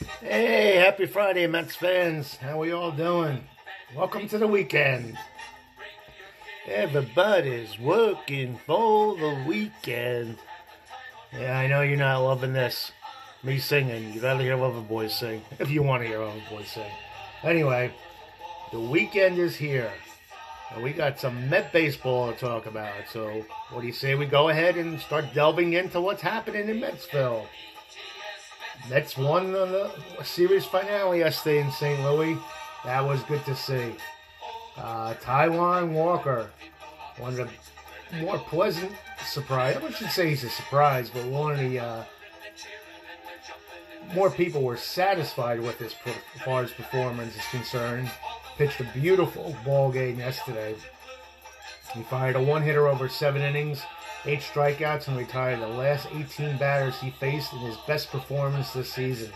Hey, happy Friday, Mets fans. How are we all doing? Welcome to the weekend. Everybody's working for the weekend. Yeah, I know you're not loving this. Me singing. You'd rather hear Loverboy sing. If you want to hear Loverboy sing. Anyway, the weekend is here. And we got some Met baseball to talk about. So, what do you say we go ahead and start delving into what's happening in Metsville? Mets won the series finale yesterday in St. Louis. That was good to see. Uh, Taijuan Walker, one of the more pleasant surprise. I shouldn't say he's a surprise, but one of the uh, more people were satisfied with his far as performance is concerned. Pitched a beautiful ball game yesterday. He fired a one hitter over seven innings eight strikeouts, and retired the last 18 batters he faced in his best performance this season.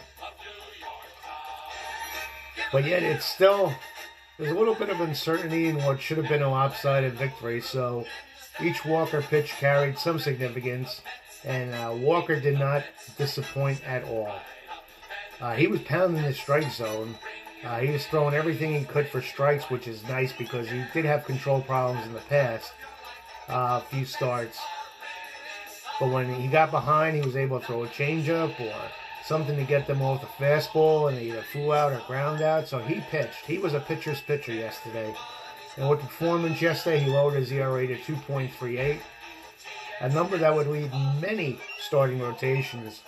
But yet, it's still there's a little bit of uncertainty in what should have been a lopsided victory. So each Walker pitch carried some significance, and uh, Walker did not disappoint at all. Uh, he was pounding the strike zone. Uh, he was throwing everything he could for strikes, which is nice because he did have control problems in the past. Uh, a few starts. But when he got behind, he was able to throw a changeup or something to get them off the fastball and either flew out or ground out. So he pitched. He was a pitcher's pitcher yesterday. And with the performance yesterday, he lowered his ERA to 2.38, a number that would lead many starting rotations.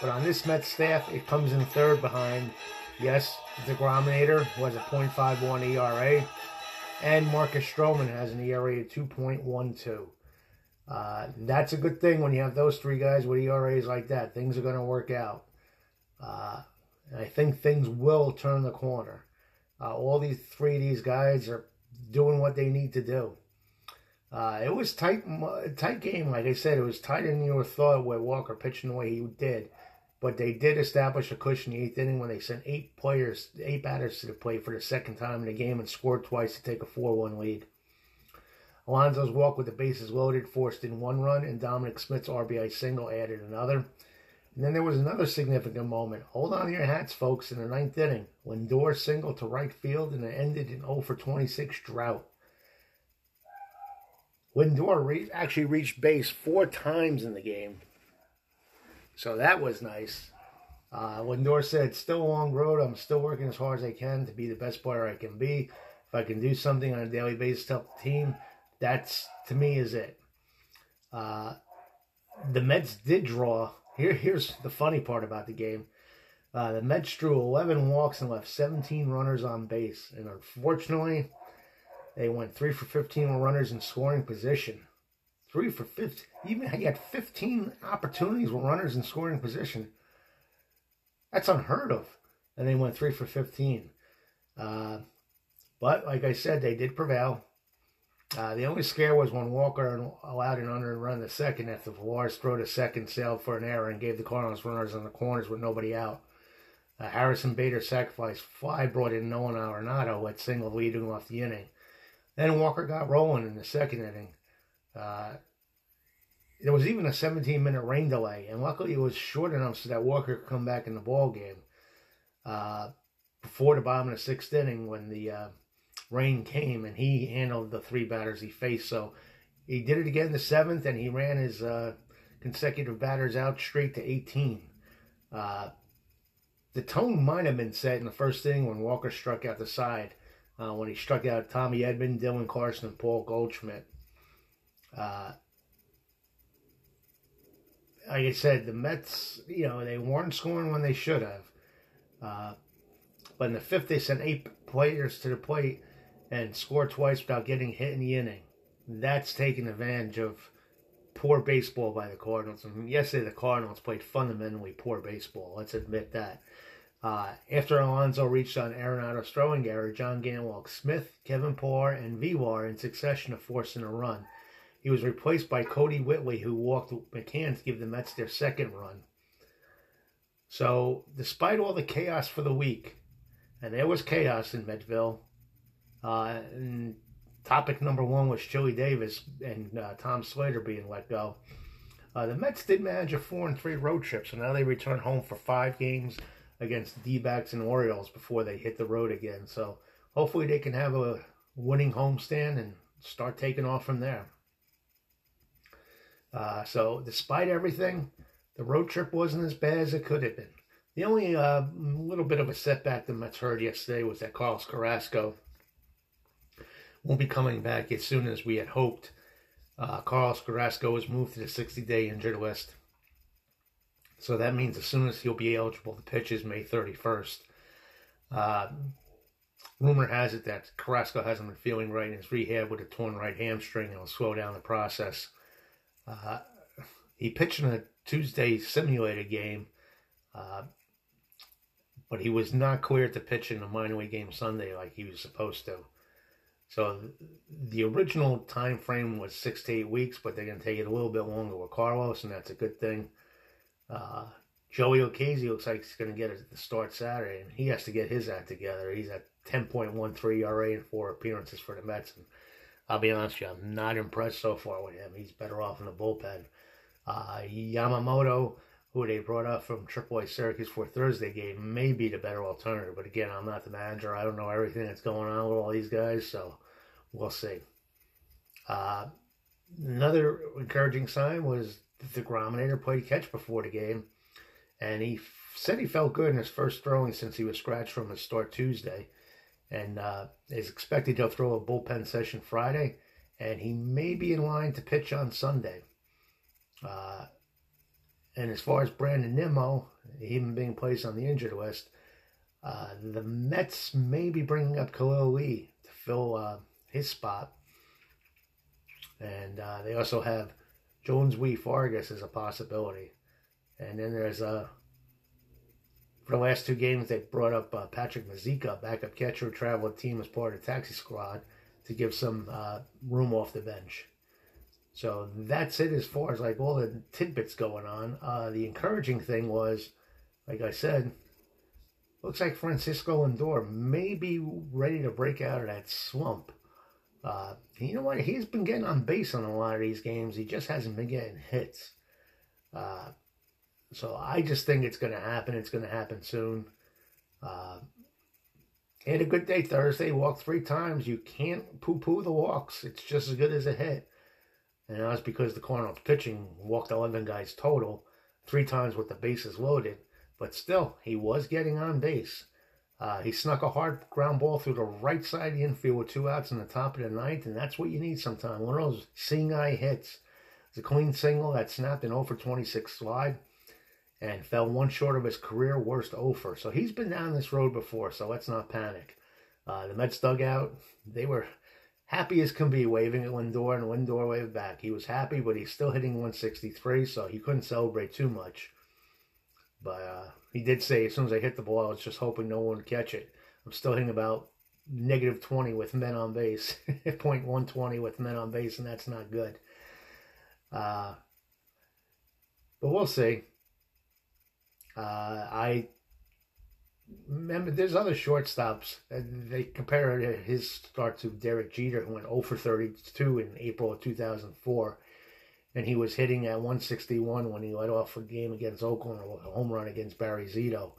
But on this Mets staff, it comes in third behind, yes, the Grominator, who has a .51 ERA, and Marcus Stroman has an ERA of 2.12. Uh, that's a good thing when you have those three guys with ERAs like that. Things are going to work out. Uh, I think things will turn the corner. Uh, all these three of these guys are doing what they need to do. Uh, it was tight, tight game. Like I said, it was tighter than you thought with Walker pitching the way he did. But they did establish a cushion in the eighth inning when they sent eight players, eight batters to the plate for the second time in the game and scored twice to take a 4-1 lead. Alonso's walk with the bases loaded forced in one run, and Dominic Smith's RBI single added another. And then there was another significant moment. Hold on to your hats, folks, in the ninth inning. when Lindor singled to right field, and it ended in 0 for 26 drought. Lindor re- actually reached base four times in the game. So that was nice. Uh, Lindor said, still a long road. I'm still working as hard as I can to be the best player I can be. If I can do something on a daily basis to help the team, that's to me is it. Uh, the Mets did draw. Here, here's the funny part about the game. Uh, the Mets drew 11 walks and left 17 runners on base, and unfortunately, they went three for 15 with runners in scoring position. Three for 15. Even he had 15 opportunities with runners in scoring position. That's unheard of. And they went three for 15. Uh, but like I said, they did prevail. Uh, the only scare was when Walker allowed an unearned run the second after Villars threw a second, sailed for an error, and gave the Cardinals runners on the corners with nobody out. Uh, Harrison Bader sacrificed fly, brought in Nolan Arenado at single leading off the inning. Then Walker got rolling in the second inning. Uh, there was even a 17 minute rain delay, and luckily it was short enough so that Walker could come back in the ball game. Uh, before the bottom of the sixth inning, when the uh, rain came and he handled the three batters he faced. So he did it again in the seventh, and he ran his uh, consecutive batters out straight to 18. Uh, the tone might have been set in the first inning when Walker struck out the side, uh, when he struck out Tommy Edman, Dylan Carlson, and Paul Goldschmidt. Uh, like I said, the Mets, you know, they weren't scoring when they should have. Uh, but in the fifth, they sent eight players to the plate and scored twice without getting hit in the inning. That's taking advantage of poor baseball by the Cardinals. And yesterday, the Cardinals played fundamentally poor baseball. Let's admit that. Uh, after Alonso reached on Arenado's throwing error, John Gant walked Smith, Kevin Pillar, and Villar in succession of forcing a run. He was replaced by Kodi Whitley, who walked McCann to give the Mets their second run. So, despite all the chaos for the week, and there was chaos in Metville, uh, topic number one was Chili Davis and uh, Tom Slater being let go. Uh, the Mets did manage a four and three road trip, so now they return home for five games against the D-backs and Orioles before they hit the road again. So hopefully they can have a winning homestand and start taking off from there. Uh, so despite everything, the road trip wasn't as bad as it could have been. The only uh, little bit of a setback the Mets heard yesterday was that Carlos Carrasco won't be coming back as soon as we had hoped. Uh, Carlos Carrasco was moved to the 60-day injured list. So that means as soon as he'll be eligible to pitch is May 31st. Uh, rumor has it that Carrasco hasn't been feeling right in his rehab with a torn right hamstring and will slow down the process. Uh, he pitched in a Tuesday simulated game, uh, but he was not cleared to pitch in a minor league game Sunday like he was supposed to. So the original time frame was six to eight weeks, but they're going to take it a little bit longer with Carlos, and that's a good thing. Uh, Joey Lucchesi looks like he's going to get the start Saturday, and he has to get his act together. He's at 10.13 ERA in four appearances for the Mets. And I'll be honest with you, I'm not impressed so far with him. He's better off in the bullpen. Uh, Yamamoto, who they brought up from AAA Syracuse for Thursday game, may be the better alternative. But again, I'm not the manager. I don't know everything that's going on with all these guys, so we'll see. Uh, another encouraging sign was the Grominator played catch before the game, and he said he felt good in his first throwing since he was scratched from his start Tuesday, and uh, is expected to throw a bullpen session Friday, and he may be in line to pitch on Sunday. Uh, and as far as Brandon Nimmo, even being placed on the injured list, uh, the Mets may be bringing up Khalil Lee to fill uh, his spot. And uh, they also have Johneshwy Fargas as a possibility. And then there's a. For the last two games, they brought up uh, Patrick Mazeika, backup catcher traveled team as part of the taxi squad, to give some uh, room off the bench. So that's it as far as like all the tidbits going on. Uh, the encouraging thing was, like I said, looks like Francisco Lindor may be ready to break out of that slump. Uh, you know what? He's been getting on base on a lot of these games. He just hasn't been getting hits. Uh, so I just think it's going to happen. It's going to happen soon. Uh, had a good day Thursday. Walked three times. You can't poo-poo the walks. It's just as good as a hit. And that's because the Cardinals pitching walked 11 guys total, three times with the bases loaded. But still, he was getting on base. Uh, he snuck a hard ground ball through the right side of the infield with two outs in the top of the ninth, and that's what you need sometimes. One of those seeing eye hits. It's a clean single that snapped an 0 for 26 slide and fell one short of his career worst offer. So he's been down this road before, so let's not panic. Uh, the Mets dugout, they were happy as can be waving at Lindor, and Lindor waved back. He was happy, but he's still hitting 163, so he couldn't celebrate too much. But uh, he did say as soon as I hit the ball, I was just hoping no one would catch it. I'm still hitting about negative 20 with men on base, point 120 with men on base, and that's not good. Uh, but we'll see. Uh, I remember there's other shortstops. They compare his start to Derek Jeter, who went 0 for 32 in April of 2004 and he was hitting at 161 when he led off a game against Oakland, a home run against Barry Zito.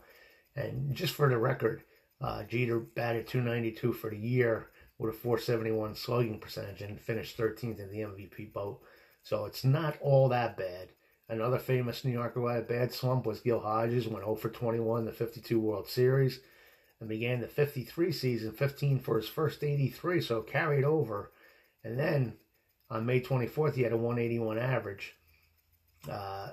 And just for the record, uh, Jeter batted 292 for the year with a 471 slugging percentage and finished 13th in the MVP vote. So it's not all that bad. Another famous New Yorker who had a bad slump was Gil Hodges, went 0 for 21 in the 52 World Series and began the 53 season 15 for his first 83, so carried over. And then on May 24th, he had a 181 average. Uh,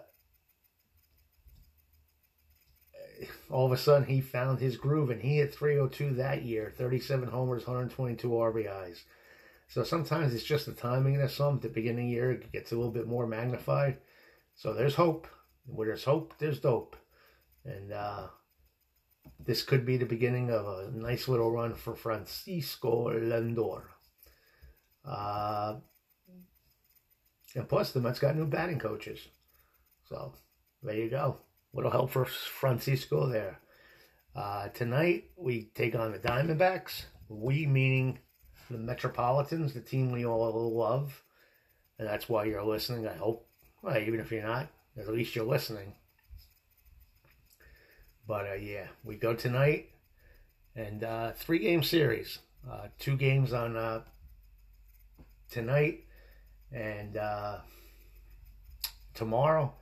all of a sudden, he found his groove, and he hit 302 that year 37 homers, 122 RBIs. So sometimes it's just the timing of some. At the beginning of the year, gets a little bit more magnified. So there's hope. Where there's hope, there's dope. And uh, this could be the beginning of a nice little run for Francisco Lindor. Uh, and plus, the Mets got new batting coaches. So there you go. Little help for Francisco there. Uh, tonight, we take on the Diamondbacks. We meaning the Metropolitans, the team we all love. And that's why you're listening. I hope, well, even if you're not, at least you're listening. But uh, yeah, we go tonight and uh, three game series. Uh, two games on uh, tonight and uh, tomorrow.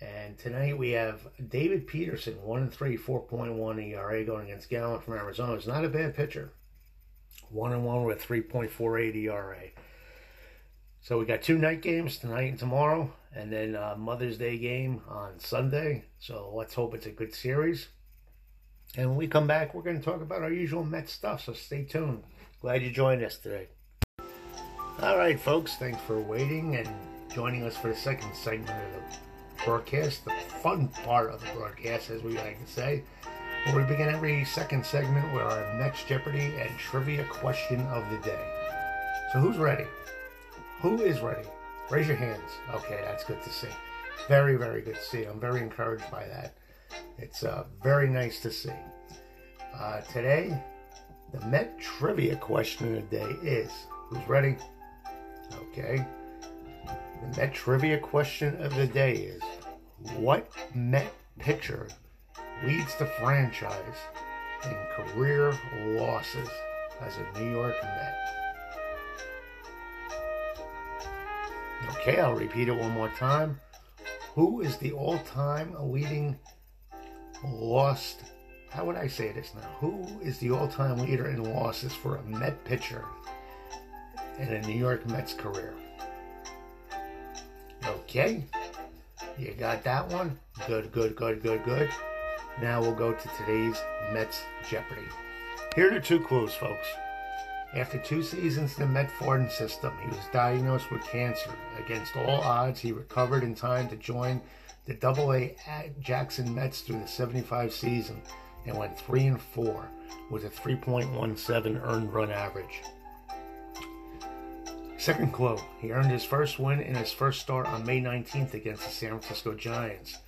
And tonight we have David Peterson, 1 and 3, 4.1 ERA going against Gallen from Arizona. It's not a bad pitcher. 1 and 1 with 3.48 ERA. So we got two night games tonight and tomorrow, and then Mother's Day game on Sunday. So let's hope it's a good series. And when we come back, we're going to talk about our usual Met stuff. So stay tuned. Glad you joined us today. All right, folks. Thanks for waiting and joining us for the second segment of the broadcast, the fun part of the broadcast, as we like to say. We begin every second segment with our next Jeopardy and trivia question of the day. So, who's ready? Who is ready? Raise your hands. Okay, that's good to see. Very, very good to see. I'm very encouraged by that. It's uh, very nice to see. Uh, today, the Met trivia question of the day is Who's ready? Okay. The Met trivia question of the day is what Met pitcher leads the franchise in career losses as a New York Met? Okay, I'll repeat it one more time. Who is the all time leading lost? How would I say this now? Who is the all time leader in losses for a Met pitcher in a New York Mets career? Okay. You got that one? Good, good, good, good, good. Now we'll go to today's Mets Jeopardy. Here are the two clues, folks. After two seasons in the Met-Fordham system, he was diagnosed with cancer. Against all odds, he recovered in time to join the Double-A Jackson Mets through the 75 season and went 3 and 4 with a 3.17 earned run average. Second clue, he earned his first win in his first start on May 19th against the San Francisco Giants.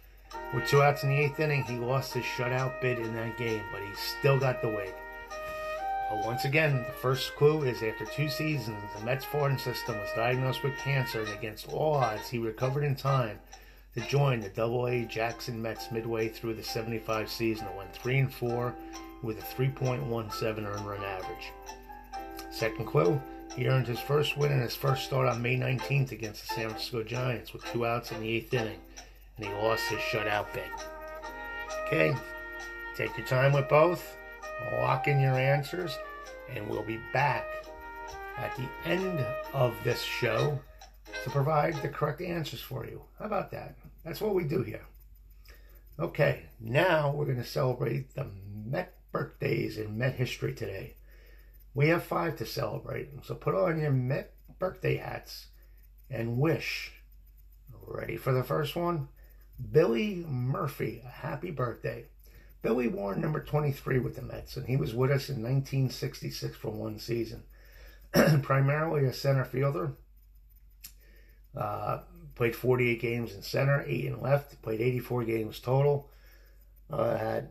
With two outs in the eighth inning, he lost his shutout bid in that game, but he still got the win. But once again, the first clue is after two seasons, the Mets Fordham system was diagnosed with cancer, and against all odds, he recovered in time to join the Double A Jackson Mets midway through the 75 season and went 3 and 4 with a 3.17 earned run average. Second clue, he earned his first win in his first start on May 19th against the San Francisco Giants with two outs in the eighth inning, and he lost his shutout bid. Okay, take your time with both, lock in your answers, and we'll be back at the end of this show to provide the correct answers for you. How about that? That's what we do here. Okay, now we're going to celebrate the Met birthdays in Met history today. We have five to celebrate, so put on your Met birthday hats and wish. Ready for the first one? Billy Murphy, a happy birthday. Billy wore number 23 with the Mets, and he was with us in 1966 for one season. Primarily a center fielder. Uh, played 48 games in center, 8 in left, played 84 games total. Uh, had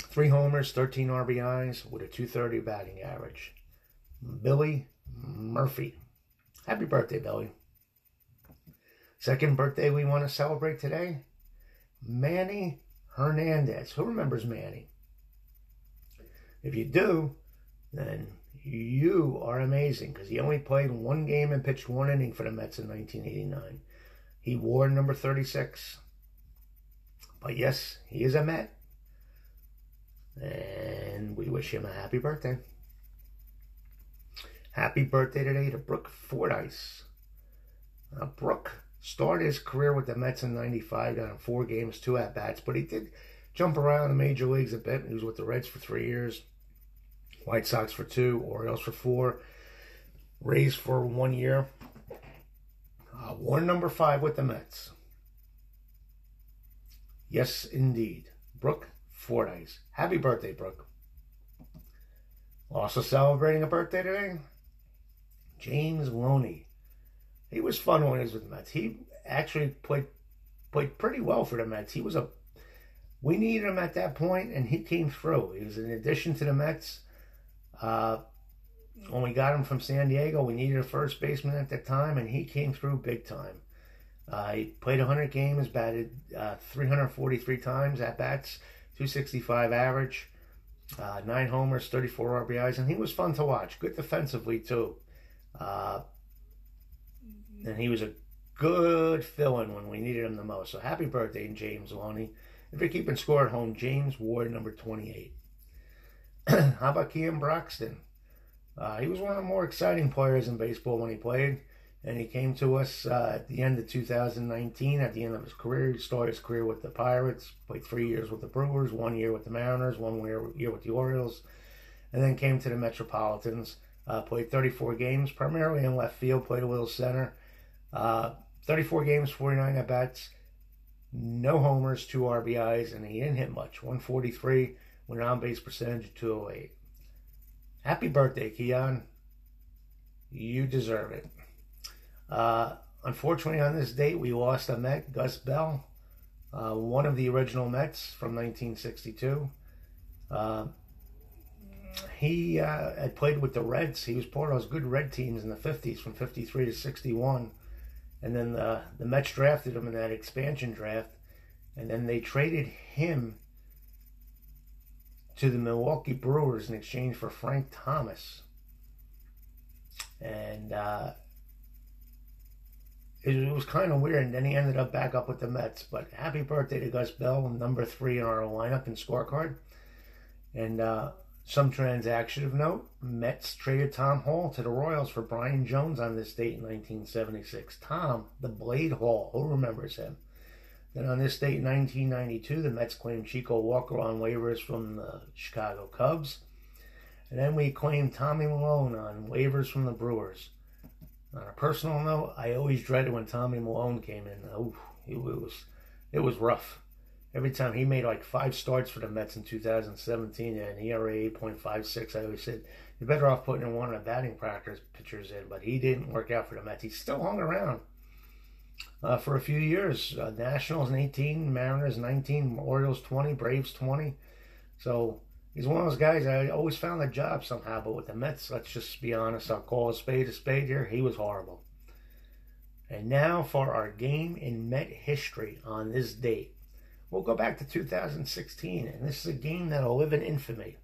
Three homers, 13 RBIs with a 230 batting average. Billy Murphy. Happy birthday, Billy. Second birthday we want to celebrate today Manny Hernandez. Who remembers Manny? If you do, then you are amazing because he only played one game and pitched one inning for the Mets in 1989. He wore number 36. But yes, he is a Met. And we wish him a happy birthday. Happy birthday today to Brook Fordyce. Uh, Brook started his career with the Mets in 95, got in four games, two at bats, but he did jump around the major leagues a bit. He was with the Reds for three years, White Sox for two, Orioles for four, Rays for one year. Uh, number five with the Mets. Yes, indeed. Brook Fordyce. Happy birthday, Brook. Also celebrating a birthday today, James Loney. He was fun when he was with the Mets. He actually played played pretty well for the Mets. He was a we needed him at that point, and he came through. He was an addition to the Mets. Uh, when we got him from San Diego, we needed a first baseman at that time, and he came through big time. Uh, he played 100 games, batted uh, 343 times at bats, 265 average, uh, nine homers, 34 RBIs, and he was fun to watch. Good defensively too, uh, and he was a good fill-in when we needed him the most. So happy birthday, James Loney. If you're keeping score at home, James Ward, number 28. How about Keon Broxton? Uh, he was one of the more exciting players in baseball when he played, and he came to us uh, at the end of 2019. At the end of his career, he started his career with the Pirates, played three years with the Brewers, one year with the Mariners, one year, year with the Orioles, and then came to the Metropolitans. Uh, played 34 games, primarily in left field, played a little center. Uh, 34 games, 49 at bats, no homers, two RBIs, and he didn't hit much. 143 with an on base percentage of 208. Happy birthday, Keon. You deserve it. Uh, unfortunately, on this date, we lost a Met, Gus Bell, uh, one of the original Mets from 1962. Uh, he uh, had played with the Reds. He was part of those good Red teams in the 50s from 53 to 61. And then the, the Mets drafted him in that expansion draft. And then they traded him to the Milwaukee Brewers in exchange for Frank Thomas. And uh, it, it, was kind of weird. And then he ended up back up with the Mets. But happy birthday to Gus Bell, number three in our lineup and scorecard. And uh, some transaction of note Mets traded Tom Hall to the Royals for Brian Jones on this date in 1976. Tom, the Blade Hall, who remembers him? Then on this date in 1992, the Mets claimed Chico Walker on waivers from the Chicago Cubs. And then we claimed Tommy Milone on waivers from the Brewers. On a personal note, I always dreaded when Tommy Milone came in. Oh, it was it was rough. Every time he made like five starts for the Mets in 2017 and ERA 8.56, I always said you're better off putting in one of the batting practice pitchers in. But he didn't work out for the Mets. He still hung around uh, for a few years. Uh, Nationals 18, Mariners 19, Orioles 20, Braves 20. So he's one of those guys I always found a job somehow. But with the Mets, let's just be honest, I'll call a spade a spade here. He was horrible. And now for our game in Met history on this date. We'll go back to 2016, and this is a game that'll live in infamy.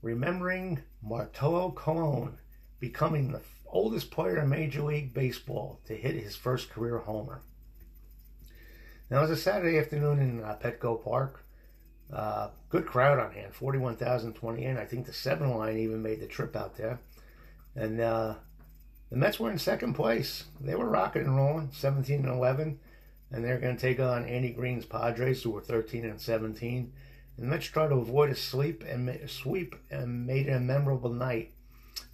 Remembering Bartolo Colon becoming the oldest player in Major League Baseball to hit his first career homer. Now, it was a Saturday afternoon in uh, Petco Park. Uh, good crowd on hand, 41,028. I think the seven line even made the trip out there. And uh, the Mets were in second place. They were rocking and rolling, 17 and 11. And they're going to take on Andy Green's Padres, who were 13 and 17. And the Mets tried to avoid a sleep and sweep and made it a memorable night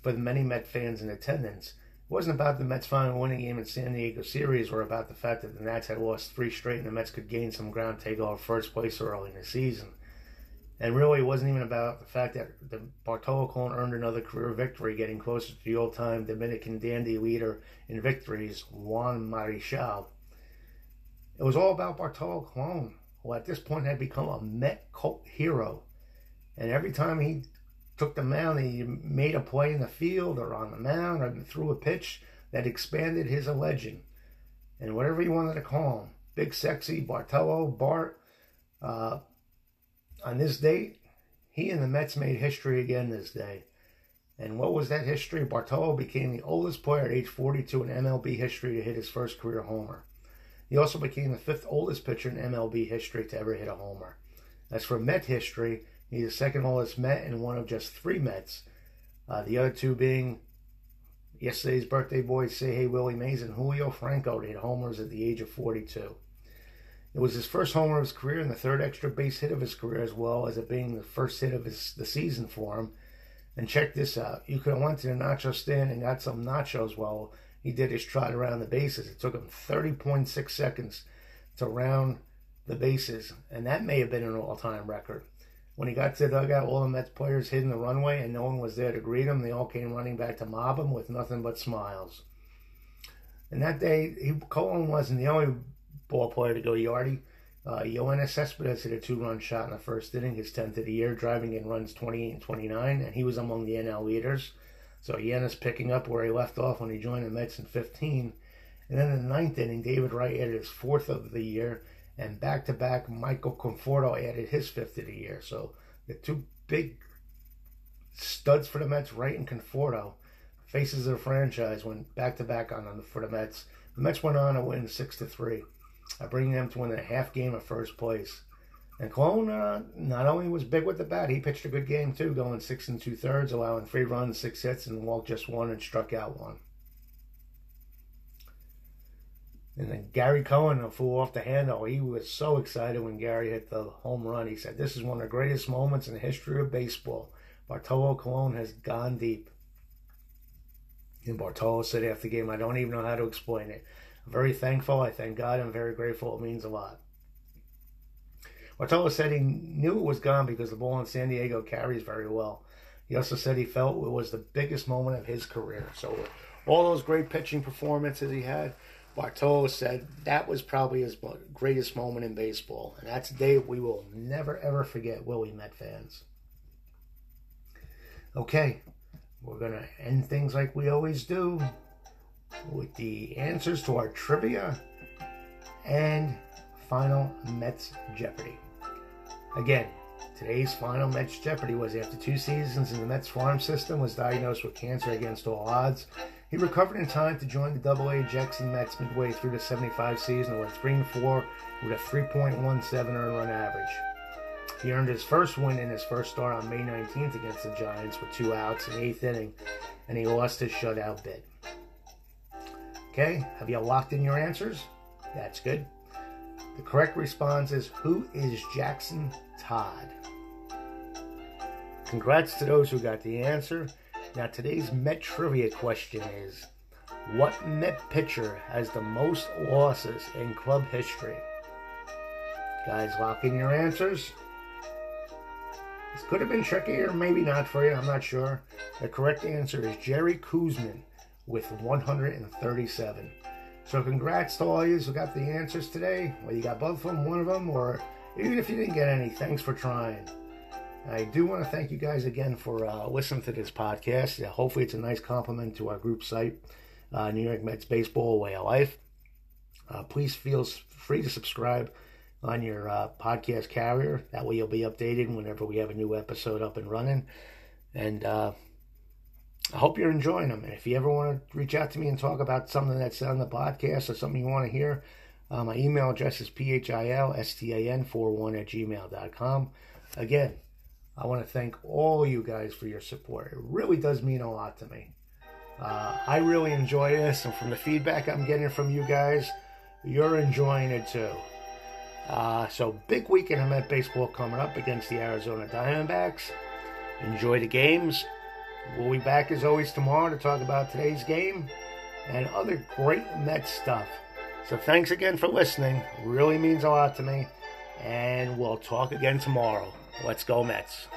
for the many Met fans in attendance. It wasn't about the Mets finally winning game in San Diego series or about the fact that the Nats had lost three straight and the Mets could gain some ground, take off first place early in the season. And really, it wasn't even about the fact that the Bartolo Colon earned another career victory, getting closer to the old-time Dominican dandy leader in victories, Juan Marichal. It was all about Bartolo Colon, who at this point had become a Met cult hero. And every time he took the mound he made a play in the field or on the mound or threw a pitch that expanded his legend. And whatever you wanted to call him, Big Sexy, Bartolo, Bart, uh, on this date, he and the Mets made history again this day. And what was that history? Bartolo became the oldest player at age 42 in MLB history to hit his first career homer. He also became the fifth oldest pitcher in MLB history to ever hit a homer. As for Met history, He's the second oldest Met and one of just three Mets. Uh, the other two being yesterday's birthday boys, Say Hey Willie Mays and Julio Franco, hit homers at the age of 42. It was his first homer of his career and the third extra base hit of his career, as well as it being the first hit of his, the season for him. And check this out. You could have went to the nacho stand and got some nachos while he did his trot around the bases. It took him 30.6 seconds to round the bases, and that may have been an all-time record. When he got to the dugout, all the Mets players hid in the runway, and no one was there to greet him. They all came running back to mob him with nothing but smiles. And that day, he, Colon wasn't the only ball player to go yardy. Uh, Cespedes hit a two-run shot in the first inning, his 10th of the year, driving in runs 28 and 29, and he was among the NL leaders. So Yoenis picking up where he left off when he joined the Mets in 15. And then in the ninth inning, David Wright added his fourth of the year, and back to back, Michael Conforto added his fifth of the year. So the two big studs for the Mets, Wright and Conforto, faces of the franchise, went back to back on, on for the Mets. The Mets went on to win six to three, uh, bringing them to win a half game of first place. And Colon uh, not only was big with the bat, he pitched a good game too, going six and two thirds, allowing three runs, six hits, and walked just one and struck out one. And then Gary Cohen flew off the handle. He was so excited when Gary hit the home run. He said, This is one of the greatest moments in the history of baseball. Bartolo Colon has gone deep. And Bartolo said after the game, I don't even know how to explain it. I'm very thankful. I thank God. I'm very grateful. It means a lot. Bartolo said he knew it was gone because the ball in San Diego carries very well. He also said he felt it was the biggest moment of his career. So, all those great pitching performances he had, Bartolo said that was probably his greatest moment in baseball. And that's a day we will never, ever forget, will we, Met fans? Okay, we're going to end things like we always do with the answers to our trivia and final Mets Jeopardy. Again, today's final Mets Jeopardy was after two seasons in the Mets farm system, was diagnosed with cancer against all odds. He recovered in time to join the Double-A Jackson Mets midway through the 75 season and went 3 and 4 with a 3.17 earned run average. He earned his first win in his first start on May 19th against the Giants with two outs in the eighth inning, and he lost his shutout bid. Okay, have you locked in your answers? That's good. The correct response is Who is Jackson Todd? Congrats to those who got the answer. Now, today's Met trivia question is What Met pitcher has the most losses in club history? Guys, lock in your answers. This could have been tricky or maybe not for you, I'm not sure. The correct answer is Jerry Koosman with 137. So, congrats to all you who got the answers today. Well, you got both of them, one of them, or even if you didn't get any, thanks for trying. I do want to thank you guys again for uh, listening to this podcast. Yeah, hopefully, it's a nice compliment to our group site, uh, New York Mets Baseball Way of Life. Uh, please feel free to subscribe on your uh, podcast carrier. That way, you'll be updated whenever we have a new episode up and running. And uh, I hope you're enjoying them. And if you ever want to reach out to me and talk about something that's on the podcast or something you want to hear, uh, my email address is philstan41 at gmail.com. Again, I want to thank all you guys for your support. It really does mean a lot to me. Uh, I really enjoy this, and from the feedback I'm getting from you guys, you're enjoying it too. Uh, so, big weekend of Met baseball coming up against the Arizona Diamondbacks. Enjoy the games. We'll be back as always tomorrow to talk about today's game and other great Met stuff. So, thanks again for listening. Really means a lot to me. And we'll talk again tomorrow. Let's go, Mets.